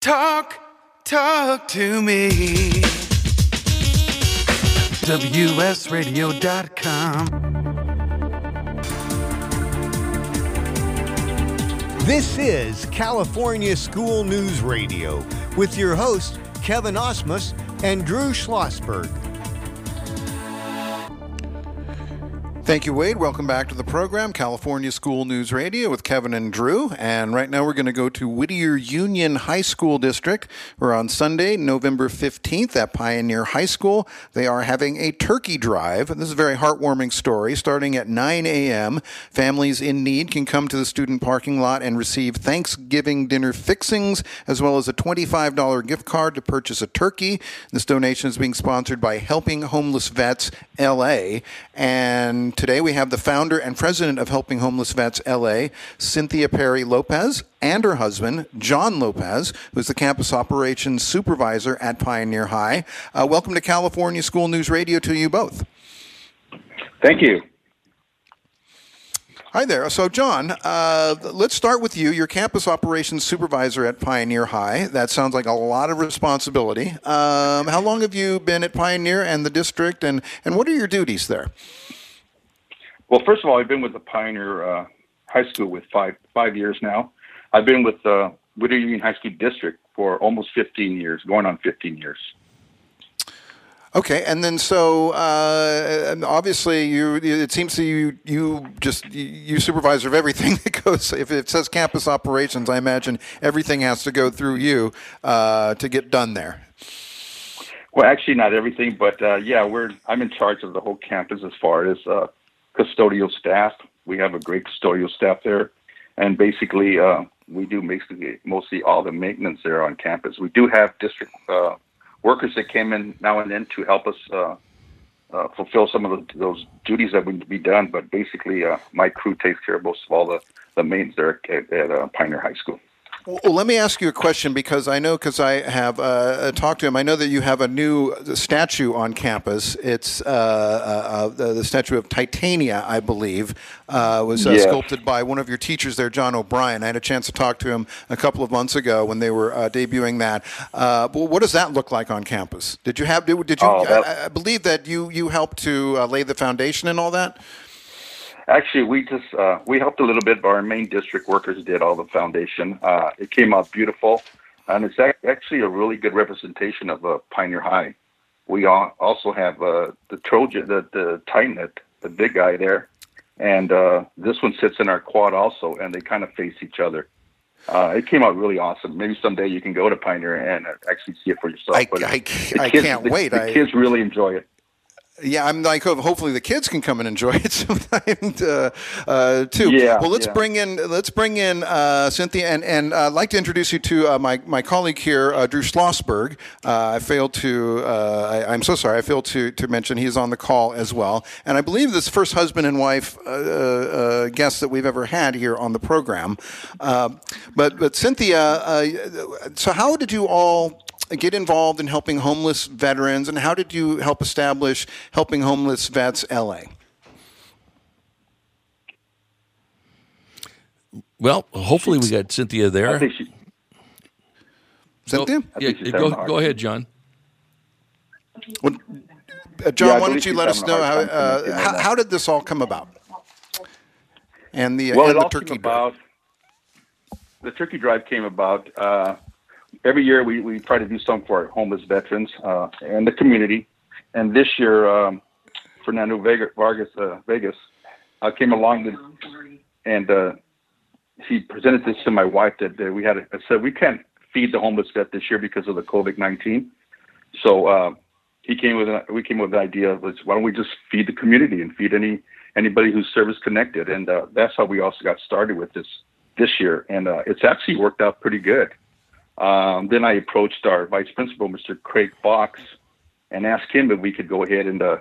Talk, talk to me. WSRadio.com. This is California School News Radio with your hosts, Kevin Osmus and Drew Schlossberg. Thank you, Wade. Welcome back to the program, California School News Radio with Kevin and Drew. And right now we're going to go to Whittier Union High School District. We're on Sunday, November 15th at Pioneer High School. They are having a turkey drive. This is a very heartwarming story. Starting at 9 a.m., families in need can come to the student parking lot and receive Thanksgiving dinner fixings, as well as a $25 gift card to purchase a turkey. This donation is being sponsored by Helping Homeless Vets LA. And today we have the founder and president of Helping Homeless Vets LA, Cynthia Perry Lopez, and her husband, John Lopez, who's the campus operations supervisor at Pioneer High. Uh, welcome to California School News Radio to you both. Thank you. Hi there. So, John, uh, let's start with you. You're campus operations supervisor at Pioneer High. That sounds like a lot of responsibility. Um, how long have you been at Pioneer and the district, and, and what are your duties there? Well, first of all, I've been with the Pioneer uh, High School with five five years now. I've been with uh, Whittier Union High School District for almost 15 years, going on 15 years. Okay, and then so uh, obviously you it seems to you you just you supervisor of everything that goes. If it says campus operations, I imagine everything has to go through you uh, to get done there. Well, actually, not everything, but uh, yeah, we're I'm in charge of the whole campus as far as uh, custodial staff. We have a great custodial staff there, and basically uh, we do basically mostly all the maintenance there on campus. We do have district uh, workers that came in now and then to help us uh, uh, fulfill some of the, those duties that need to be done. But basically, uh, my crew takes care of most of all the, the maintenance there at, at uh, Pioneer High School. Well, let me ask you a question because I know because I have uh, talked to him. I know that you have a new statue on campus. It's uh, uh, the, the, statue of Titania, I believe, uh, was uh, sculpted by one of your teachers there, John O'Brien. I had a chance to talk to him a couple of months ago when they were uh, debuting that. what does that look like on campus? Did you have? Did, did you? Oh, I, I, believe that you you helped to lay the foundation and all that. Actually, we just uh, we helped a little bit, but our main district workers did all the foundation. Uh, it came out beautiful, and it's actually a really good representation of uh, Pioneer High. We also have uh, the Trojan, the the Titan, the big guy there, and uh, this one sits in our quad also, and they kind of face each other. Uh, it came out really awesome. Maybe someday you can go to Pioneer and actually see it for yourself. I, I, I, kids, I can't the, wait. The kids really enjoy it yeah, I'm like, hopefully the kids can come and enjoy it sometime uh, uh, too. Yeah. Well, let's yeah. bring in let's bring in uh, Cynthia, and and uh, I'd like to introduce you to uh, my my colleague here, uh, Drew Schlossberg. I failed to. I, am so sorry. I failed to to mention he's on the call as well, and I believe this first husband and wife guest that we've ever had here on the program. but but Cynthia, so how did you all get involved in helping homeless veterans, and how did you help establish Helping Homeless Vets LA? Well, hopefully we got Cynthia there. She, Cynthia? yeah, go, go ahead, John. Well, uh, John, yeah, why don't you let us know how, uh, how, how, did this all come about? And the, well, and it the turkey about, The turkey drive came about. Uh, every year we, we try to do something for our homeless veterans uh, and the community. And this year, um, Fernando Vargas uh, Vegas uh, came along and, and uh, he presented this to my wife that uh, we had. I said we can't feed the homeless vet this year because of the COVID nineteen. So uh, he came with a, we came with the idea of why don't we just feed the community and feed any anybody who's service connected, and uh, that's how we also got started with this this year, and uh, it's actually worked out pretty good. Um, then I approached our vice principal, Mr. Craig Fox, and asked him if we could go ahead and uh,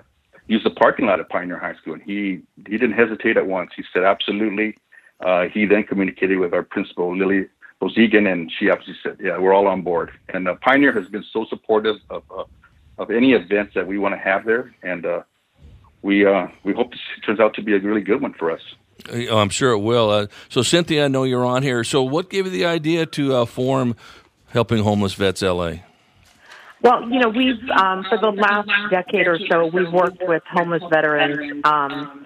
use the parking lot at Pioneer High School. And he he didn't hesitate at once. He said absolutely. Uh, he then communicated with our principal, Lily Bozigian, and she obviously said, "Yeah, we're all on board." And uh, Pioneer has been so supportive of uh, of any events that we want to have there, and uh, we uh, we hope this turns out to be a really good one for us. I'm sure it will. So, Cynthia, I know you're on here. So, what gave you the idea to form Helping Homeless Vets LA? Well, you know, we've um, for the last decade or so, we've worked with homeless veterans, um,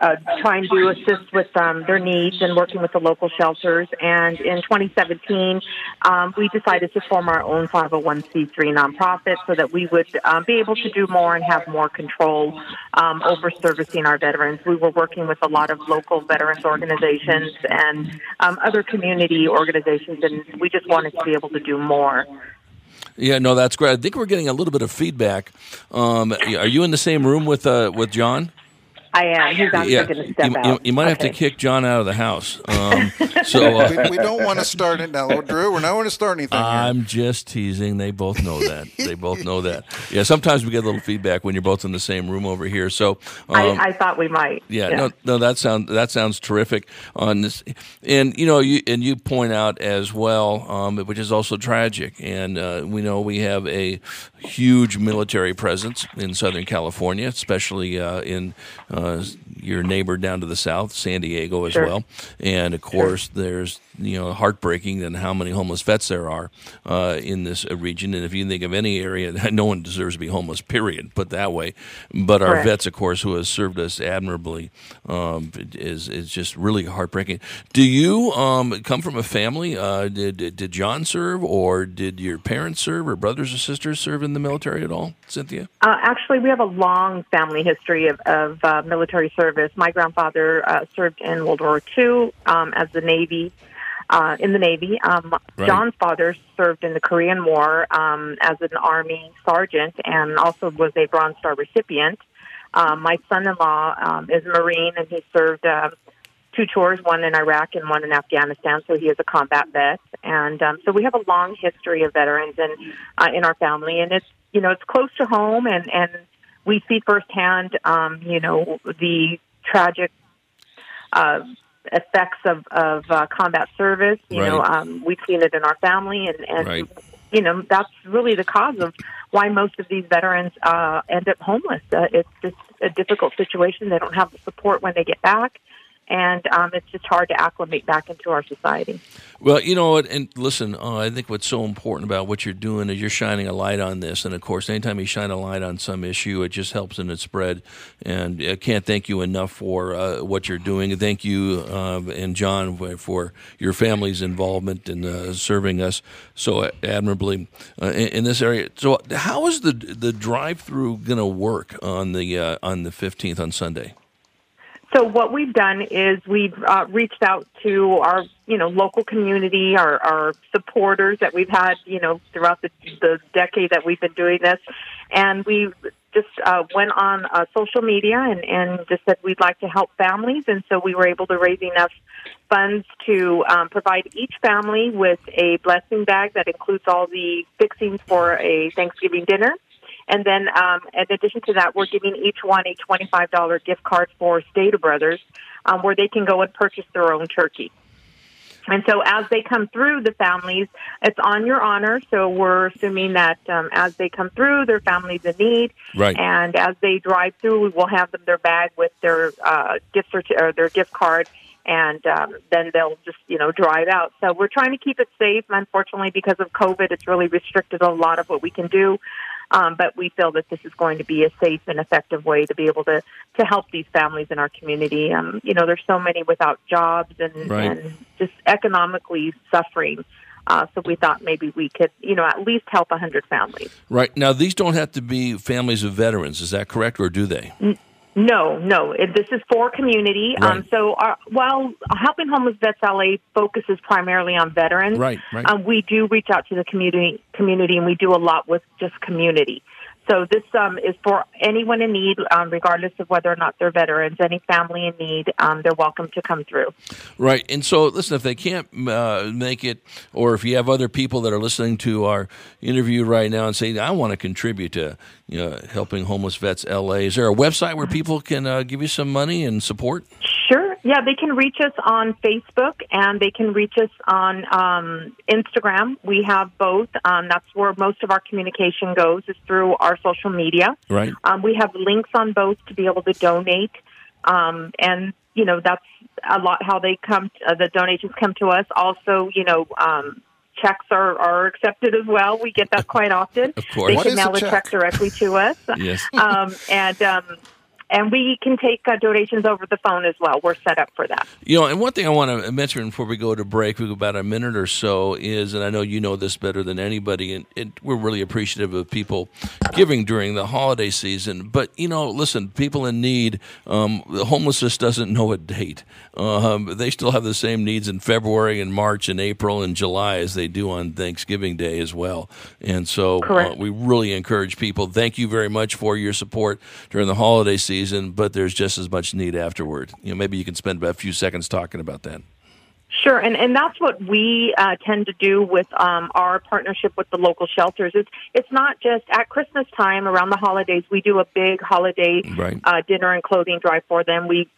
uh, trying to assist with um, their needs and working with the local shelters. And in 2017, um, we decided to form our own 501c3 nonprofit so that we would um, be able to do more and have more control um, over servicing our veterans. We were working with a lot of local veterans organizations and um, other community organizations, and we just wanted to be able to do more. Yeah, no, that's great. I think we're getting a little bit of feedback. Um, are you in the same room with uh, with John? I am. He's actually yeah, going to step you, out. you, you might have to kick John out of the house. Um, so uh, we, we don't want to start it now, Drew. We're not going to start anything. I'm just teasing. They both know that. they both know that. Yeah, sometimes we get a little feedback when you're both in the same room over here. So um, I, I thought we might. Yeah, no, no, that sounds that sounds terrific on this, and you know, you and you point out as well, um, which is also tragic, and uh, we know we have a huge military presence in Southern California, especially uh, in uh, your neighbor down to the south, San Diego as Sure. well, and of course, there's you know heartbreaking than how many homeless vets there are uh, in this uh, region, and if you think of any area, no one deserves to be homeless. Period. Put that way, but our Correct. vets, of course, who has served us admirably, um, is is just really heartbreaking. Do you um, come from a family? Uh, did did John serve, or did your parents serve, or brothers or sisters serve in the military at all, Cynthia? Uh, actually, we have a long family history of, of uh, military service. My grandfather uh, served in World War II um, as the Navy. Uh, in the Navy, um, Right. John's father served in the Korean War um, as an Army sergeant and also was a Bronze Star recipient. Um, my son-in-law um, is a Marine and he served uh, two tours, one in Iraq and one in Afghanistan. So he is a combat vet, and um, so we have a long history of veterans in uh, in our family, and it's you know it's close to home, and and we see firsthand, um, you know, the tragic. Uh, effects of of uh, combat service you know um, we've seen it in our family and and Right. you know that's really the cause of why most of these veterans uh, end up homeless. Uh, it's just a difficult situation. They don't have the support when they get back, and um, it's just hard to acclimate back into our society. Well, you know what, and listen, uh, I think what's so important about what you're doing is you're shining a light on this, and of course, anytime you shine a light on some issue, it just helps in its spread. And I can't thank you enough for uh, what you're doing. Thank you, uh, and John, for your family's involvement in uh, serving us so admirably uh, in, in this area. So, how is the the drive-through going to work on the uh, on the 15th on Sunday? So what we've done is we've uh, reached out to our, you know, local community, our, our supporters that we've had, you know, throughout the, the decade that we've been doing this, and we just uh, went on uh, social media and, and just said we'd like to help families, and so we were able to raise enough funds to um, provide each family with a blessing bag that includes all the fixings for a Thanksgiving dinner. And then, um, in addition to that, we're giving each one a $25 gift card for Stater Brothers, um, where they can go and purchase their own turkey. And so, as they come through, the families, it's on your honor. So we're assuming that um, as they come through, their families in need, Right. and as they drive through, we will have them their bag with their uh, gift or their gift card, and um, then they'll just you know drive out. So we're trying to keep it safe. Unfortunately, because of COVID, it's really restricted a lot of what we can do. Um, but we feel that this is going to be a safe and effective way to be able to to help these families in our community. Um, you know, there's so many without jobs and, Right. and just economically suffering. Uh, so we thought maybe we could, you know, at least help 100 families. Right now, these don't have to be families of veterans. Is that correct, or do they? No, no. This is for community. Um, so our, while Helping Homeless Vets LA focuses primarily on veterans, Right, right. Um, we do reach out to the community, community, and we do a lot with just community. So this um, is for anyone in need, um, regardless of whether or not they're veterans. Any family in need, um, they're welcome to come through. Right. And so, listen, if they can't uh, make it, or if you have other people that are listening to our interview right now and say, I want to contribute to you know, helping homeless vets LA, is there a website where people can uh, give you some money and support? Yeah, they can reach us on Facebook and they can reach us on um, Instagram. We have both. Um, that's where most of our communication goes is through our social media. Right. Um, we have links on both to be able to donate, um, and you know that's a lot how they come. Uh, the donations come to us. Also, you know, um, checks are, are accepted as well. We get that quite often. Of course. They What can mail a check? check directly to us. Yes. um, and um, and we can take uh, donations over the phone as well. We're set up for that. You know, and one thing I want to mention before we go to break, we've got about a minute or so, is, and I know you know this better than anybody, and it, we're really appreciative of people giving during the holiday season. But, you know, listen, people in need, um, the homelessness doesn't know a date. Um, they still have the same needs in February and March and April and July as they do on Thanksgiving Day as well. And so uh, we really encourage people. Thank you very much for your support during the holiday season, but there's just as much need afterward. You know, maybe you can spend a few seconds talking about that. Sure, and, and that's what we uh, tend to do with um, our partnership with the local shelters. It's it's not just at Christmas time around the holidays. We do a big holiday Right. uh, dinner and clothing drive for them. We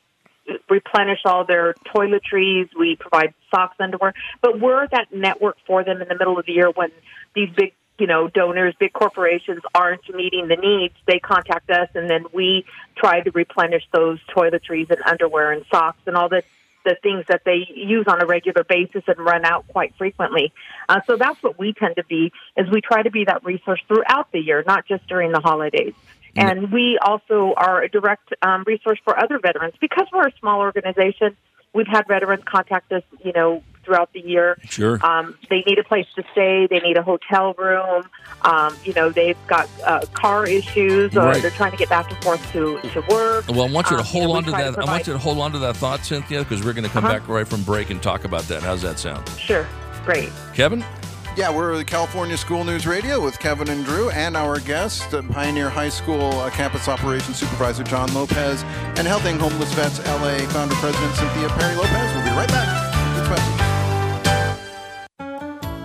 replenish all their toiletries. We provide socks, underwear, but we're that network for them in the middle of the year when these big you know donors, big corporations aren't meeting the needs. They contact us, and then we try to replenish those toiletries and underwear and socks and all the the things that they use on a regular basis and run out quite frequently. Uh, so that's what we tend to be, is we try to be that resource throughout the year, not just during the holidays. And we also are a direct um, resource for other veterans because we're a small organization. We've had veterans contact us, you know, throughout the year. Sure. Um, they need a place to stay. They need a hotel room. Um, you know, they've got uh, car issues, or Right. they're trying to get back and forth to, to work. Well, I want you to Um, hold you on to try that. I want you to hold on to that thought, Cynthia, because we're going to come Uh-huh. back right from break and talk about that. How's that sound, Sure, great. Kevin? Yeah, we're the California School News Radio with Kevin and Drew, and our guest, uh, Pioneer High School uh, Campus Operations Supervisor John Lopez, and Helping Homeless Vets LA Founder President Cynthia Perry Lopez. We'll be right back. Good question.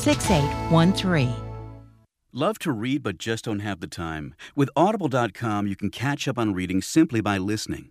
6813. Love to read but just don't have the time? With Audible.com, you can catch up on reading simply by listening.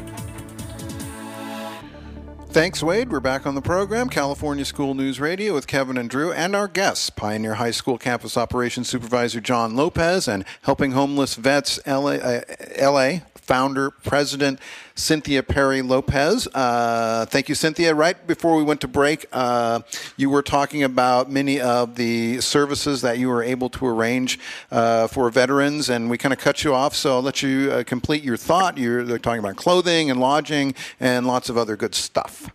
Thanks, Wade. We're back on the program, California School News Radio, with Kevin and Drew, and our guests, Pioneer High School Campus Operations Supervisor John Lopez and Helping Homeless Vets LA, uh, LA founder, president Cynthia Perry Lopez. Uh, thank you, Cynthia. Right before we went to break, uh, you were talking about many of the services that you were able to arrange uh, for veterans, and we kind of cut you off. So I'll let you uh, complete your thought. You're talking about clothing and lodging and lots of other good stuff.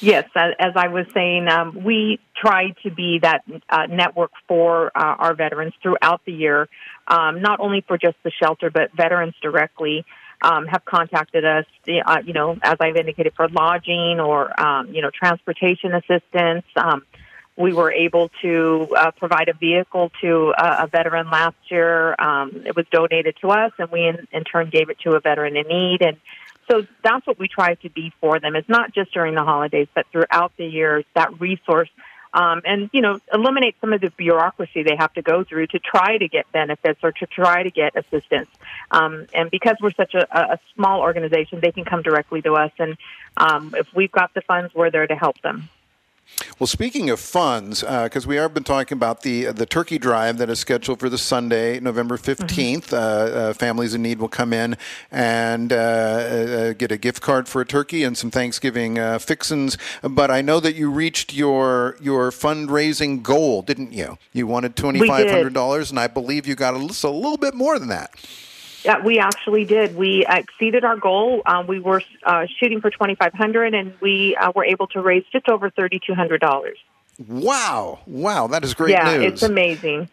Yes, as I was saying, um, we try to be that uh, network for uh, our veterans throughout the year, um, not only for just the shelter, but veterans directly um, have contacted us, uh, you know, as I've indicated, for lodging or, um, you know, transportation assistance. Um, we were able to uh, provide a vehicle to a, veteran last year. Um, it was donated to us, and we in, in turn gave it to a veteran in need. And so that's what we try to be for them. It's not just during the holidays, but throughout the years, that resource. Um, and you know, eliminate some of the bureaucracy they have to go through to try to get benefits or to try to get assistance. Um, and because we're such a, a, small organization, they can come directly to us. And um, if we've got the funds, we're there to help them. Well, speaking of funds, because uh, we have been talking about the the turkey drive that is scheduled for the Sunday, November 15th. Mm-hmm. Uh, uh, families in need will come in and uh, uh, get a gift card for a turkey and some Thanksgiving uh, fixins. But I know that you reached your your fundraising goal, didn't you? You wanted twenty five hundred dollars, and I believe you got a, a little bit more than that. Yeah, we actually did. We exceeded our goal. Um, we were uh, shooting for twenty five hundred, and we uh, were able to raise just over thirty two hundred dollars. Wow! Wow, that is great yeah, news. it's amazing.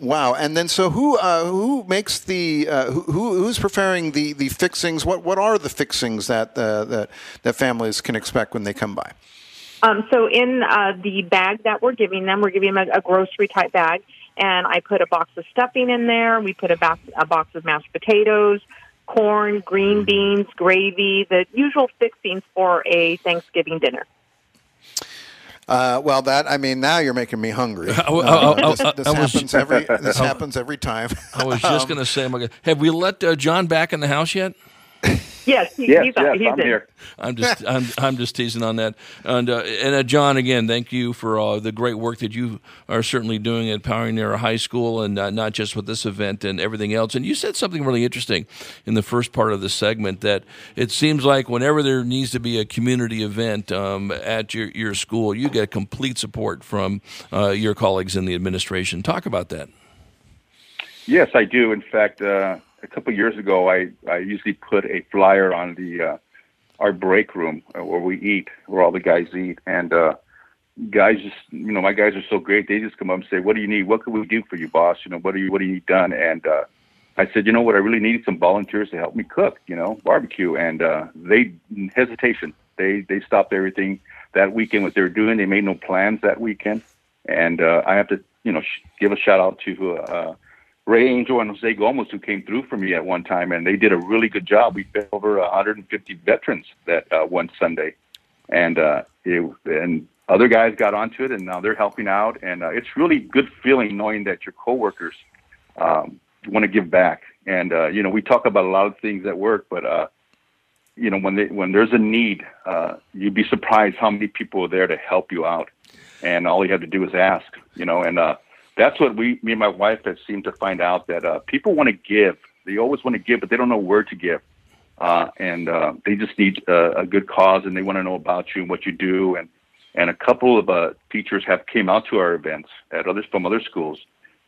Wow! And then, so who uh, who makes the uh, who who's preparing the, the fixings? What what are the fixings that uh, that that families can expect when they come by? Um, so, in uh, the bag that we're giving them, we're giving them a, a grocery type bag and I put a box of stuffing in there. We put a, box, a box of mashed potatoes, corn, green mm-hmm. beans, gravy, the usual fixings for a Thanksgiving dinner. Uh, well, that I mean, now you're making me hungry. Uh, this, this happens every this happens every time. I was just um, going to say, have we let uh, John back in the house yet? Yes, he, yes, he's, yes, he's I'm in. here. I'm just I'm, I'm just teasing on that. And uh, and uh, John, again, thank you for uh, the great work that you are certainly doing at Pioneer High School, and uh, not just with this event and everything else. And you said something really interesting in the first part of the segment that it seems like whenever there needs to be a community event um, at your your school, you get complete support from uh, your colleagues in the administration. Talk about that. Yes, I do. In fact uh, a couple of years ago, I, I usually put a flyer on the uh, our break room uh, where we eat, where all the guys eat, and uh, guys just you know my guys are so great. They just come up and say, "What do you need? What can we do for you, boss? You know, what do you what do you need done?" And uh, I said, "You know what? I really need some volunteers to help me cook. You know, barbecue." And uh, they hesitation. They they stopped everything that weekend. What they were doing, they made no plans that weekend. And uh, I have to you know sh- give a shout out to. Uh, Ray Angel and Jose Gomez, who came through for me at one time, and they did a really good job. We fed over 150 veterans that uh, one Sunday, and uh, it, and other guys got onto it, and now they're helping out, and uh, it's really good feeling knowing that your coworkers um, want to give back. And uh, you know, we talk about a lot of things at work, but uh, you know, when they, when there's a need, uh, you'd be surprised how many people are there to help you out, and all you have to do is ask. You know, and uh, that's what we, me and my wife, have seemed to find out that uh, people want to give. They always want to give, but they don't know where to give. Uh, and uh, they just need uh, a good cause, and they want to know about you and what you do. And and a couple of uh, teachers have came out to our events at others from other schools,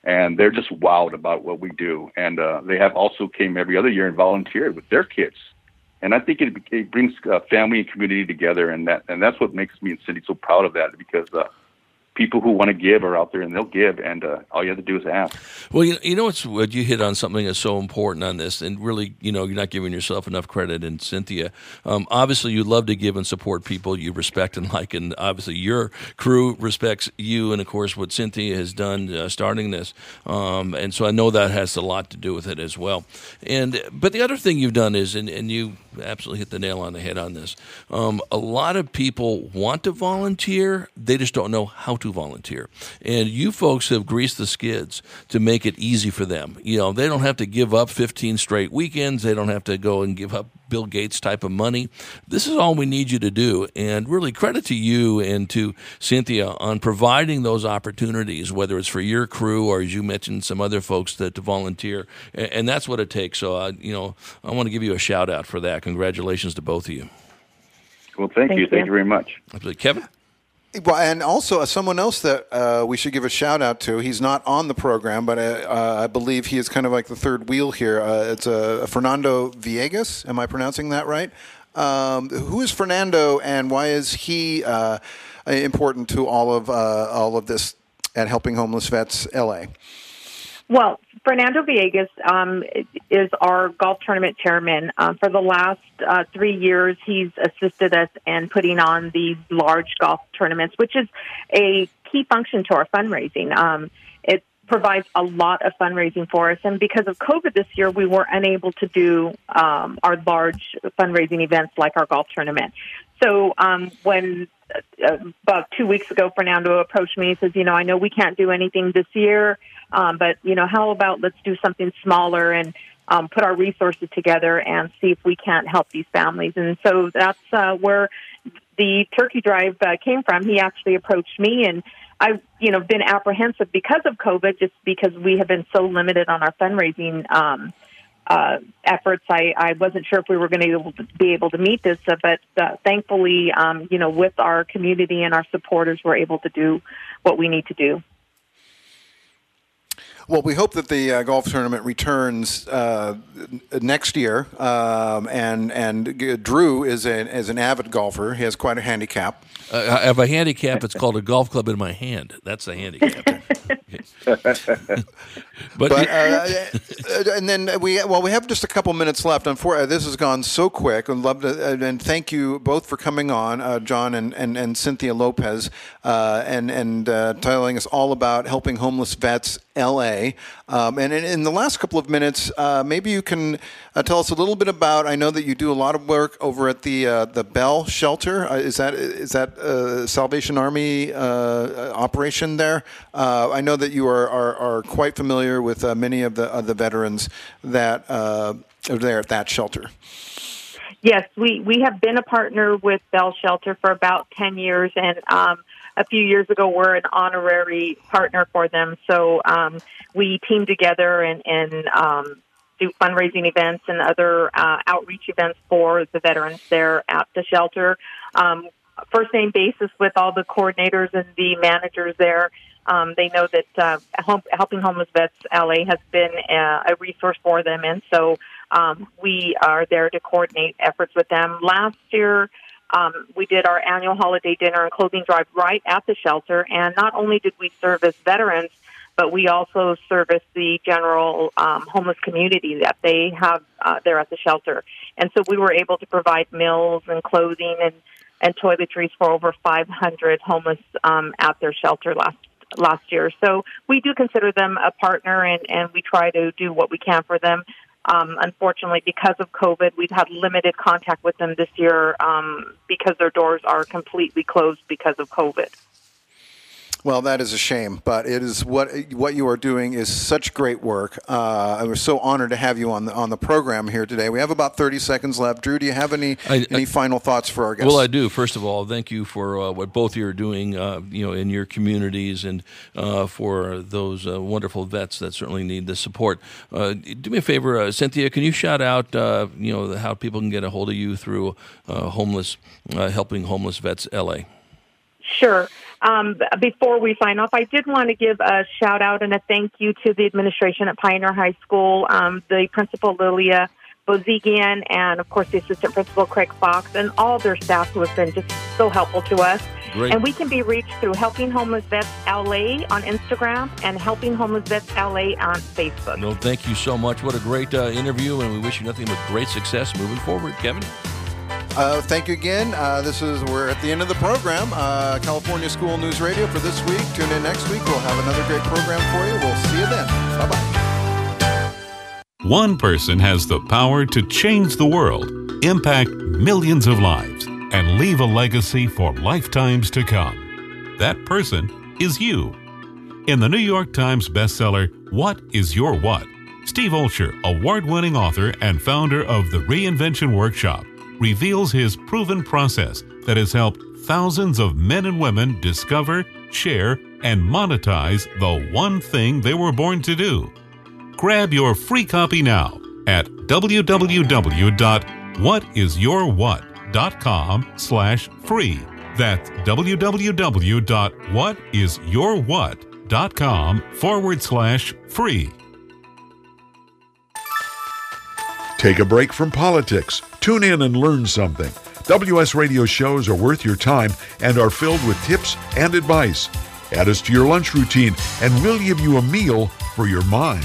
and they're just wowed about what we do. And uh, they have also came every other year and volunteered with their kids. And I think it, it brings uh, family and community together, and that and that's what makes me and Cindy so proud of that because uh, people who want to give are out there and they'll give, and uh, all you have to do is ask. Well, you, you know, it's what you hit on something that's so important on this, and really, you know, you're not giving yourself enough credit. And Cynthia, um, obviously, you love to give and support people you respect and like, and obviously, your crew respects you, and of course, what Cynthia has done uh, starting this, um, and so I know that has a lot to do with it as well. And but the other thing you've done is, and, and you absolutely hit the nail on the head on this. Um, a lot of people want to volunteer, they just don't know how to volunteer. And you folks have greased the skids to make it easy for them. You know, they don't have to give up 15 straight weekends, they don't have to go and give up Bill Gates type of money. This is all we need you to do. And really, credit to you and to Cynthia on providing those opportunities, whether it's for your crew or, as you mentioned, some other folks to, to volunteer. And, and, that's what it takes. So, uh, you know, I want to give you a shout out for that. Congratulations to both of you. Well, thank, thank you. you. Thank you very much. Kevin? Well, and also uh, someone else that uh, we should give a shout out to. He's not on the program, but I, uh, uh, I believe he is kind of like the third wheel here. Uh, it's uh, Fernando Viegas. Am I pronouncing that right? Um, who is Fernando, and why is he important to all of all of this at Helping Homeless Vets LA? Well, Fernando Villegas um, is our golf tournament chairman. Uh, for the last uh, three years, he's assisted us in putting on these large golf tournaments, which is a key function to our fundraising. Um, it provides a lot of fundraising for us, and because of COVID this year, we were unable to do um, our large fundraising events like our golf tournament. So um, when uh, about two weeks ago, Fernando approached me. He says, "You know, I know we can't do anything this year." Um, but you know, how about let's do something smaller and um, put our resources together and see if we can't help these families. And so that's uh, where the turkey drive uh, came from. He actually approached me, and I've you know been apprehensive because of COVID, just because we have been so limited on our fundraising. Um, uh, efforts. I, I wasn't sure if we were going to be able to, meet this, uh, but uh, thankfully, um, you know, with our community and our supporters, we're able to do what we need to do. Well, we hope that the uh, golf tournament returns uh, next year, um, and and Drew is an is an avid golfer. He has quite a handicap. Uh, I have a handicap. It's called a golf club in my hand. That's a handicap. but, but uh, uh, and then we well we have just a couple minutes left. Unfortunately, this has gone so quick. I'd love to and thank you both for coming on, uh, John and, and, and Cynthia Lopez, uh, and and uh, telling us all about helping homeless vets LA. Um, and in, in, the last couple of minutes, uh, maybe you can uh, tell us a little bit about. I know that you do a lot of work over at the uh, the Bell Shelter. Uh, is that is that uh, Salvation Army uh, operation there? I know that you are are, are quite familiar with many of the of the veterans that are there at that shelter. Yes, we, we have been a partner with Bell Shelter for about 10 years, and um, a few years ago we're an honorary partner for them. So um, we team together and, and um, do fundraising events and other uh, outreach events for the veterans there at the shelter. Um, first name basis with all the coordinators and the managers there. Um, they know that uh, helping homeless vets LA has been a, a resource for them, and so um, we are there to coordinate efforts with them. Last year, um, we did our annual holiday dinner and clothing drive right at the shelter, and not only did we service veterans, but we also service the general um, homeless community that they have uh, there at the shelter. And so we were able to provide meals and clothing and, and toiletries for over 500 homeless um, at their shelter last last year. So we do consider them a partner, and, and we try to do what we can for them. Um, unfortunately, because of COVID, we've had limited contact with them this year um, because their doors are completely closed because of COVID. Well, that is a shame, but it is what what you are doing is such great work. Uh, we're so honored to have you on the on the program here today. We have about thirty seconds left. Drew, do you have any I, any I, final thoughts for our guests? Well, I do. First of all, thank you for uh, what both of you are doing, uh, you know, in your communities and uh, for those uh, wonderful vets that certainly need the support. Uh, do me a favor, Cynthia. Can you shout out, you know, how people can get a hold of you through homeless helping homeless vets LA? Sure. Um, before we sign off, I did want to give a shout out and a thank you to the administration at Pioneer High School, um, the principal Lilia Bozigian, and of course the assistant principal Craig Fox, and all their staff who have been just so helpful to us. Great. And we can be reached through Helping Homeless Vets LA on Instagram and Helping Homeless Vets LA on Facebook. No, thank you so much. What a great uh, interview, and we wish you nothing but great success moving forward, Kevin. Uh, thank you again. Uh, this is we're at the end of the program. Uh, California School News Radio for this week. Tune in next week. We'll have another great program for you. We'll see you then. Bye bye. One person has the power to change the world, impact millions of lives, and leave a legacy for lifetimes to come. That person is you. In the New York Times bestseller, What is Your What? Steve Olsher, award winning author and founder of the Reinvention Workshop, reveals his proven process that has helped thousands of men and women discover, share, and monetize the one thing they were born to do. Grab your free copy now at www.whatisyourwhat.com slash free. That's www.whatisyourwhat.com forward slash free. Take a break from politics. Tune in and learn something. WS Radio shows are worth your time and are filled with tips and advice. Add us to your lunch routine, and we'll give you a meal for your mind.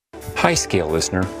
Hi, Scale listener.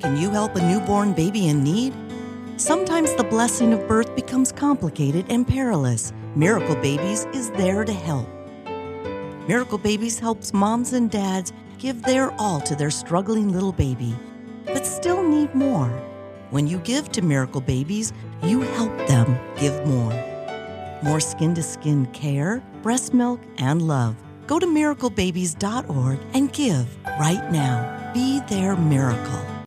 Can you help a newborn baby in need? Sometimes the blessing of birth becomes complicated and perilous. Miracle Babies is there to help. Miracle Babies helps moms and dads give their all to their struggling little baby, but still need more. When you give to Miracle Babies, you help them give more. More skin to skin care, breast milk, and love. Go to miraclebabies.org and give right now. Be their miracle.